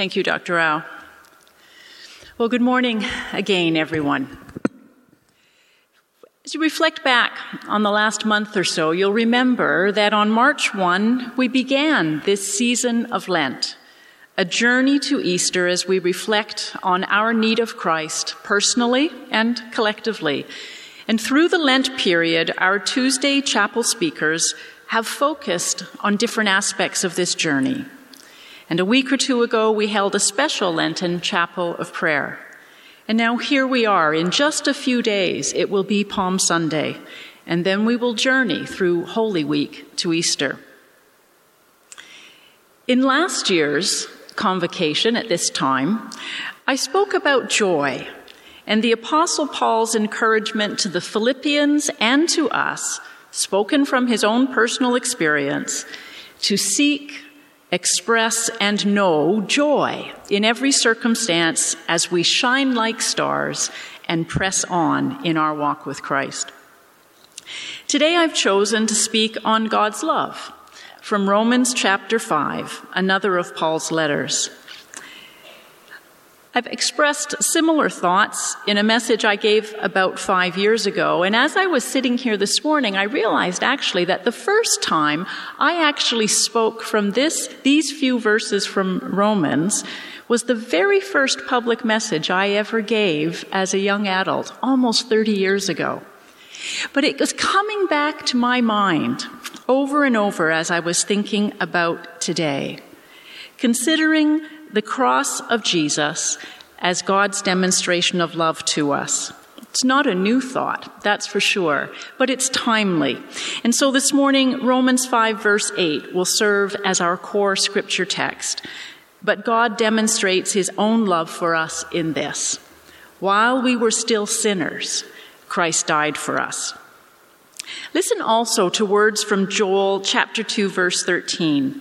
Thank you, Dr. Rao. Well, good morning again, everyone. As you reflect back on the last month or so, you'll remember that on March 1, we began this season of Lent, a journey to Easter as we reflect on our need of Christ personally and collectively. And through the Lent period, our Tuesday chapel speakers have focused on different aspects of this journey. And a week or two ago, we held a special Lenten chapel of prayer. And now here we are. In just a few days, it will be Palm Sunday, and then we will journey through Holy Week to Easter. In last year's convocation at this time, I spoke about joy and the Apostle Paul's encouragement to the Philippians and to us, spoken from his own personal experience, to seek, express, and know joy in every circumstance as we shine like stars and press on in our walk with Christ. Today I've chosen to speak on God's love from Romans chapter 5, another of Paul's letters. I've expressed similar thoughts in a message I gave about five years ago. And as I was sitting here this morning, I realized actually that the first time I actually spoke from this, these few verses from Romans was the very first public message I ever gave as a young adult, almost 30 years ago. But it was coming back to my mind over and over as I was thinking about today. Considering the cross of Jesus as God's demonstration of love to us. It's not a new thought, that's for sure, but it's timely. And so this morning, Romans 5, verse 8 will serve as our core scripture text. But God demonstrates his own love for us in this. While we were still sinners, Christ died for us. Listen also to words from Joel chapter 2, verse 13.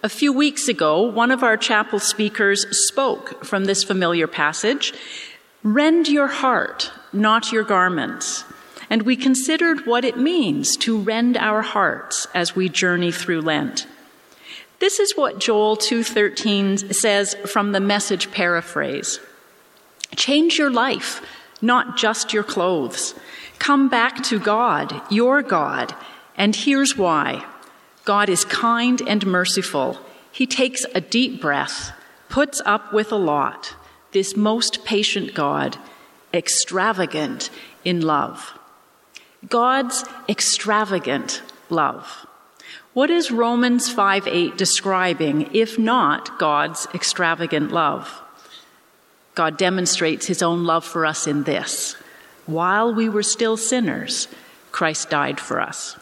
A few weeks ago, one of our chapel speakers spoke from this familiar passage Rend your heart, not your garments. And we considered what it means to rend our hearts as we journey through Lent. This is what Joel 2:13 says from the message paraphrase. Change your life, not just your clothes. Come back to God, your God, and here's why. God is kind and merciful. He takes a deep breath, puts up with a lot. This most patient God, extravagant in love. God's extravagant love. What is Romans 5 8 describing, if not God's extravagant love? God demonstrates his own love for us in this. While we were still sinners, Christ died for us.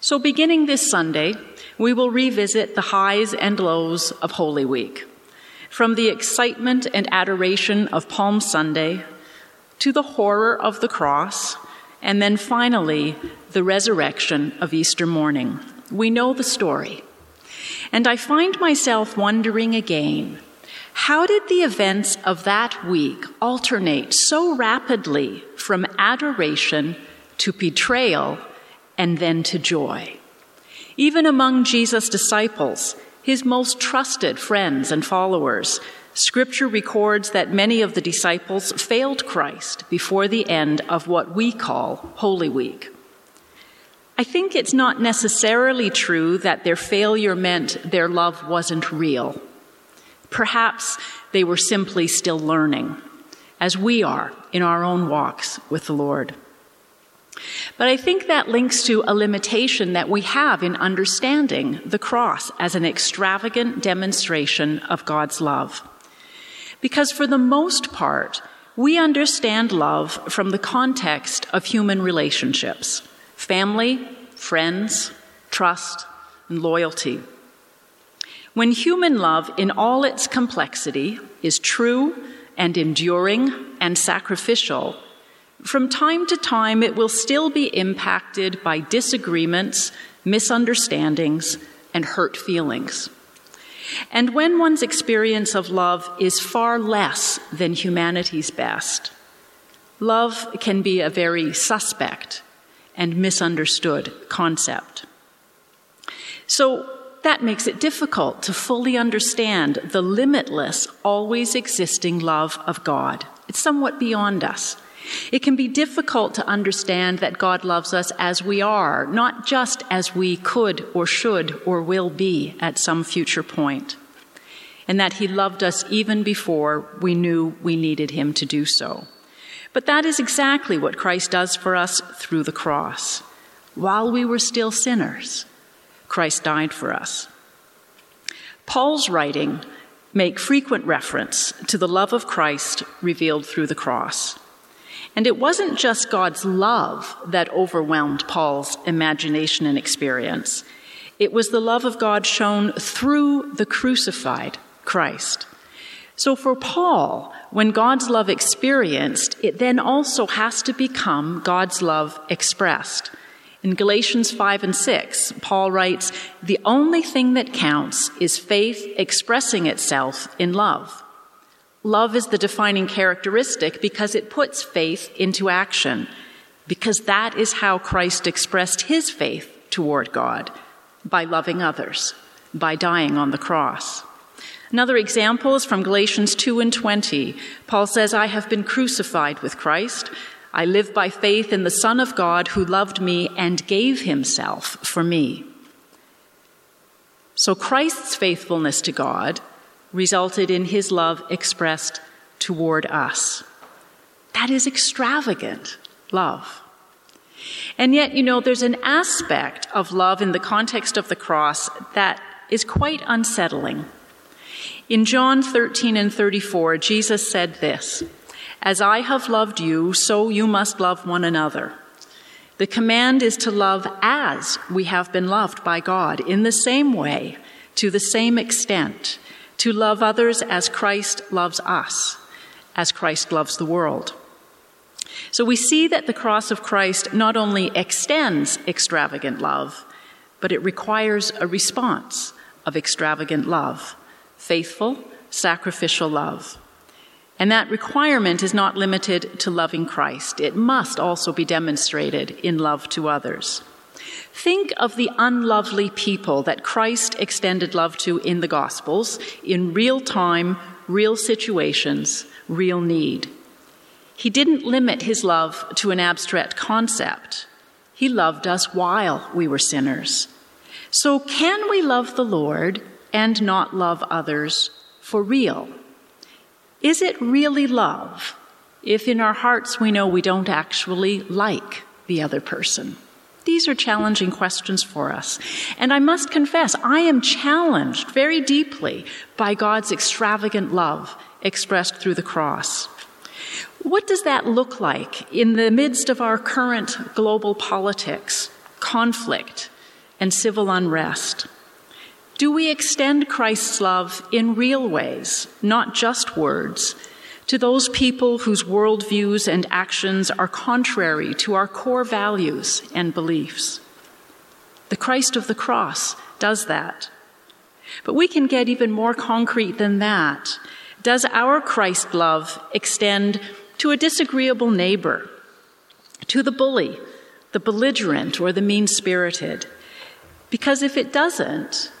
So, beginning this Sunday, we will revisit the highs and lows of Holy Week. From the excitement and adoration of Palm Sunday to the horror of the cross, and then finally, the resurrection of Easter morning. We know the story. And I find myself wondering again how did the events of that week alternate so rapidly from adoration to betrayal and then to joy. Even among Jesus' disciples, his most trusted friends and followers, Scripture records that many of the disciples failed Christ before the end of what we call Holy Week. I think it's not necessarily true that their failure meant their love wasn't real. Perhaps they were simply still learning, as we are in our own walks with the Lord. But I think that links to a limitation that we have in understanding the cross as an extravagant demonstration of God's love. Because for the most part, we understand love from the context of human relationships family, friends, trust, and loyalty. When human love, in all its complexity, is true and enduring and sacrificial, from time to time, it will still be impacted by disagreements, misunderstandings, and hurt feelings. And when one's experience of love is far less than humanity's best, love can be a very suspect and misunderstood concept. So, that makes it difficult to fully understand the limitless, always existing love of God. It's somewhat beyond us. It can be difficult to understand that God loves us as we are, not just as we could or should or will be at some future point, and that He loved us even before we knew we needed Him to do so. But that is exactly what Christ does for us through the cross. While we were still sinners, Christ died for us. Paul's writing make frequent reference to the love of Christ revealed through the cross. And it wasn't just God's love that overwhelmed Paul's imagination and experience. It was the love of God shown through the crucified Christ. So for Paul, when God's love experienced, it then also has to become God's love expressed. In Galatians 5 and 6, Paul writes, The only thing that counts is faith expressing itself in love. Love is the defining characteristic because it puts faith into action, because that is how Christ expressed his faith toward God by loving others, by dying on the cross. Another example is from Galatians 2 and 20. Paul says, I have been crucified with Christ. I live by faith in the Son of God who loved me and gave himself for me. So Christ's faithfulness to God resulted in his love expressed toward us. That is extravagant love. And yet, you know, there's an aspect of love in the context of the cross that is quite unsettling. In John 13 and 34, Jesus said this as I have loved you, so you must love one another. The command is to love as we have been loved by God, in the same way, to the same extent, to love others as Christ loves us, as Christ loves the world. So we see that the cross of Christ not only extends extravagant love, but it requires a response of extravagant love, faithful, sacrificial love. And that requirement is not limited to loving Christ. It must also be demonstrated in love to others. Think of the unlovely people that Christ extended love to in the Gospels in real time, real situations, real need. He didn't limit his love to an abstract concept. He loved us while we were sinners. So, can we love the Lord and not love others for real? Is it really love if in our hearts we know we don't actually like the other person? These are challenging questions for us. And I must confess, I am challenged very deeply by God's extravagant love expressed through the cross. What does that look like in the midst of our current global politics, conflict, and civil unrest? Do we extend Christ's love in real ways, not just words, to those people whose worldviews and actions are contrary to our core values and beliefs? The Christ of the cross does that. But we can get even more concrete than that. Does our Christ love extend to a disagreeable neighbor, to the bully, the belligerent, or the mean spirited? Because if it doesn't,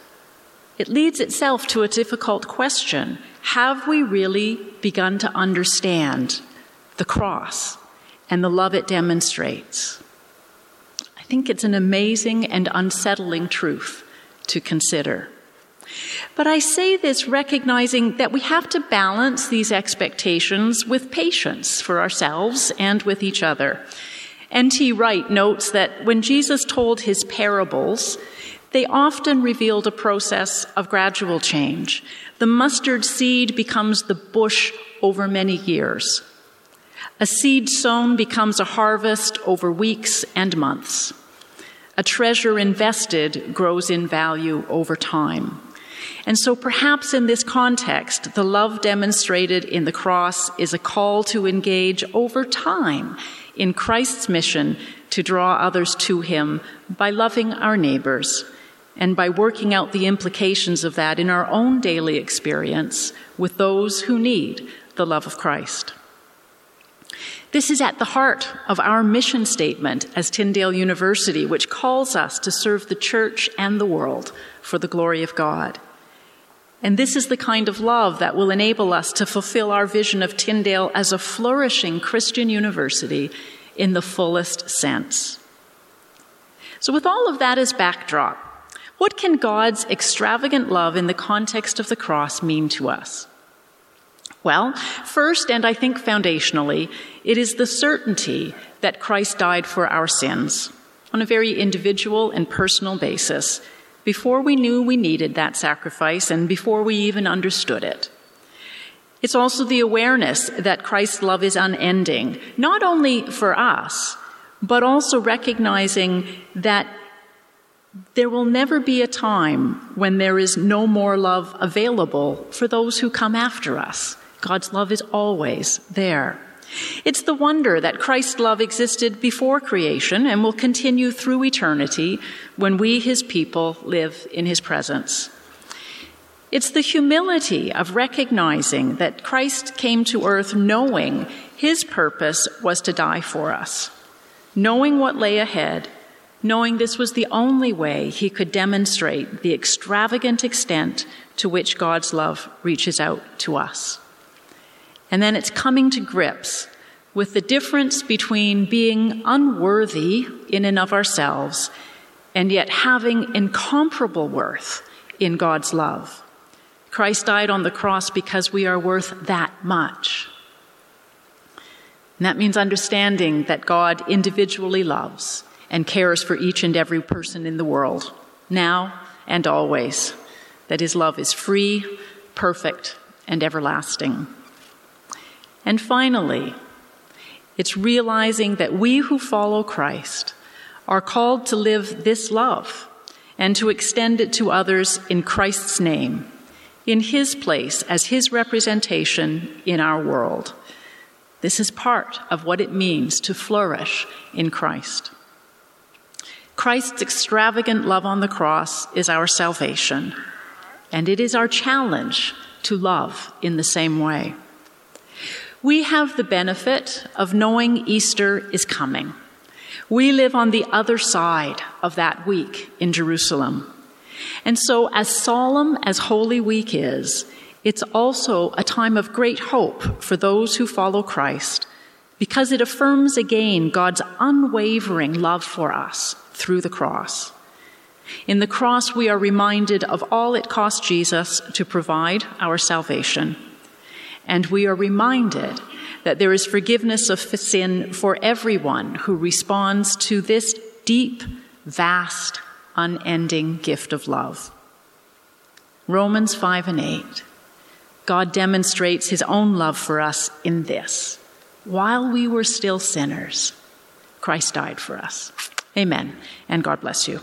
it leads itself to a difficult question. Have we really begun to understand the cross and the love it demonstrates? I think it's an amazing and unsettling truth to consider. But I say this recognizing that we have to balance these expectations with patience for ourselves and with each other. N.T. Wright notes that when Jesus told his parables, they often revealed a process of gradual change. The mustard seed becomes the bush over many years. A seed sown becomes a harvest over weeks and months. A treasure invested grows in value over time. And so, perhaps in this context, the love demonstrated in the cross is a call to engage over time in Christ's mission to draw others to Him by loving our neighbors and by working out the implications of that in our own daily experience with those who need the love of Christ. This is at the heart of our mission statement as Tyndale University, which calls us to serve the church and the world for the glory of God. And this is the kind of love that will enable us to fulfill our vision of Tyndale as a flourishing Christian university in the fullest sense. So, with all of that as backdrop, what can God's extravagant love in the context of the cross mean to us? Well, first, and I think foundationally, it is the certainty that Christ died for our sins on a very individual and personal basis before we knew we needed that sacrifice and before we even understood it. It's also the awareness that Christ's love is unending, not only for us, but also recognizing that there will never be a time when there is no more love available for those who come after us. God's love is always there. It's the wonder that Christ's love existed before creation and will continue through eternity when we, his people, live in his presence. It's the humility of recognizing that Christ came to earth knowing his purpose was to die for us, knowing what lay ahead, knowing this was the only way he could demonstrate the extravagant extent to which God's love reaches out to us. And then it's coming to grips with the difference between being unworthy in and of ourselves and yet having incomparable worth in God's love. Christ died on the cross because we are worth that much. And that means understanding that God individually loves and cares for each and every person in the world, now and always. That his love is free, perfect, and everlasting. And finally, it's realizing that we who follow Christ are called to live this love and to extend it to others in Christ's name, in His place as His representation in our world. This is part of what it means to flourish in Christ. Christ's extravagant love on the cross is our salvation, and it is our challenge to love in the same way. We have the benefit of knowing Easter is coming. We live on the other side of that week in Jerusalem. And so, as solemn as Holy Week is, it's also a time of great hope for those who follow Christ because it affirms again God's unwavering love for us through the cross. In the cross, we are reminded of all it cost Jesus to provide our salvation. And we are reminded that there is forgiveness of sin for everyone who responds to this deep, vast, unending gift of love. Romans 5 and 8. God demonstrates his own love for us in this. While we were still sinners, Christ died for us. Amen. And God bless you.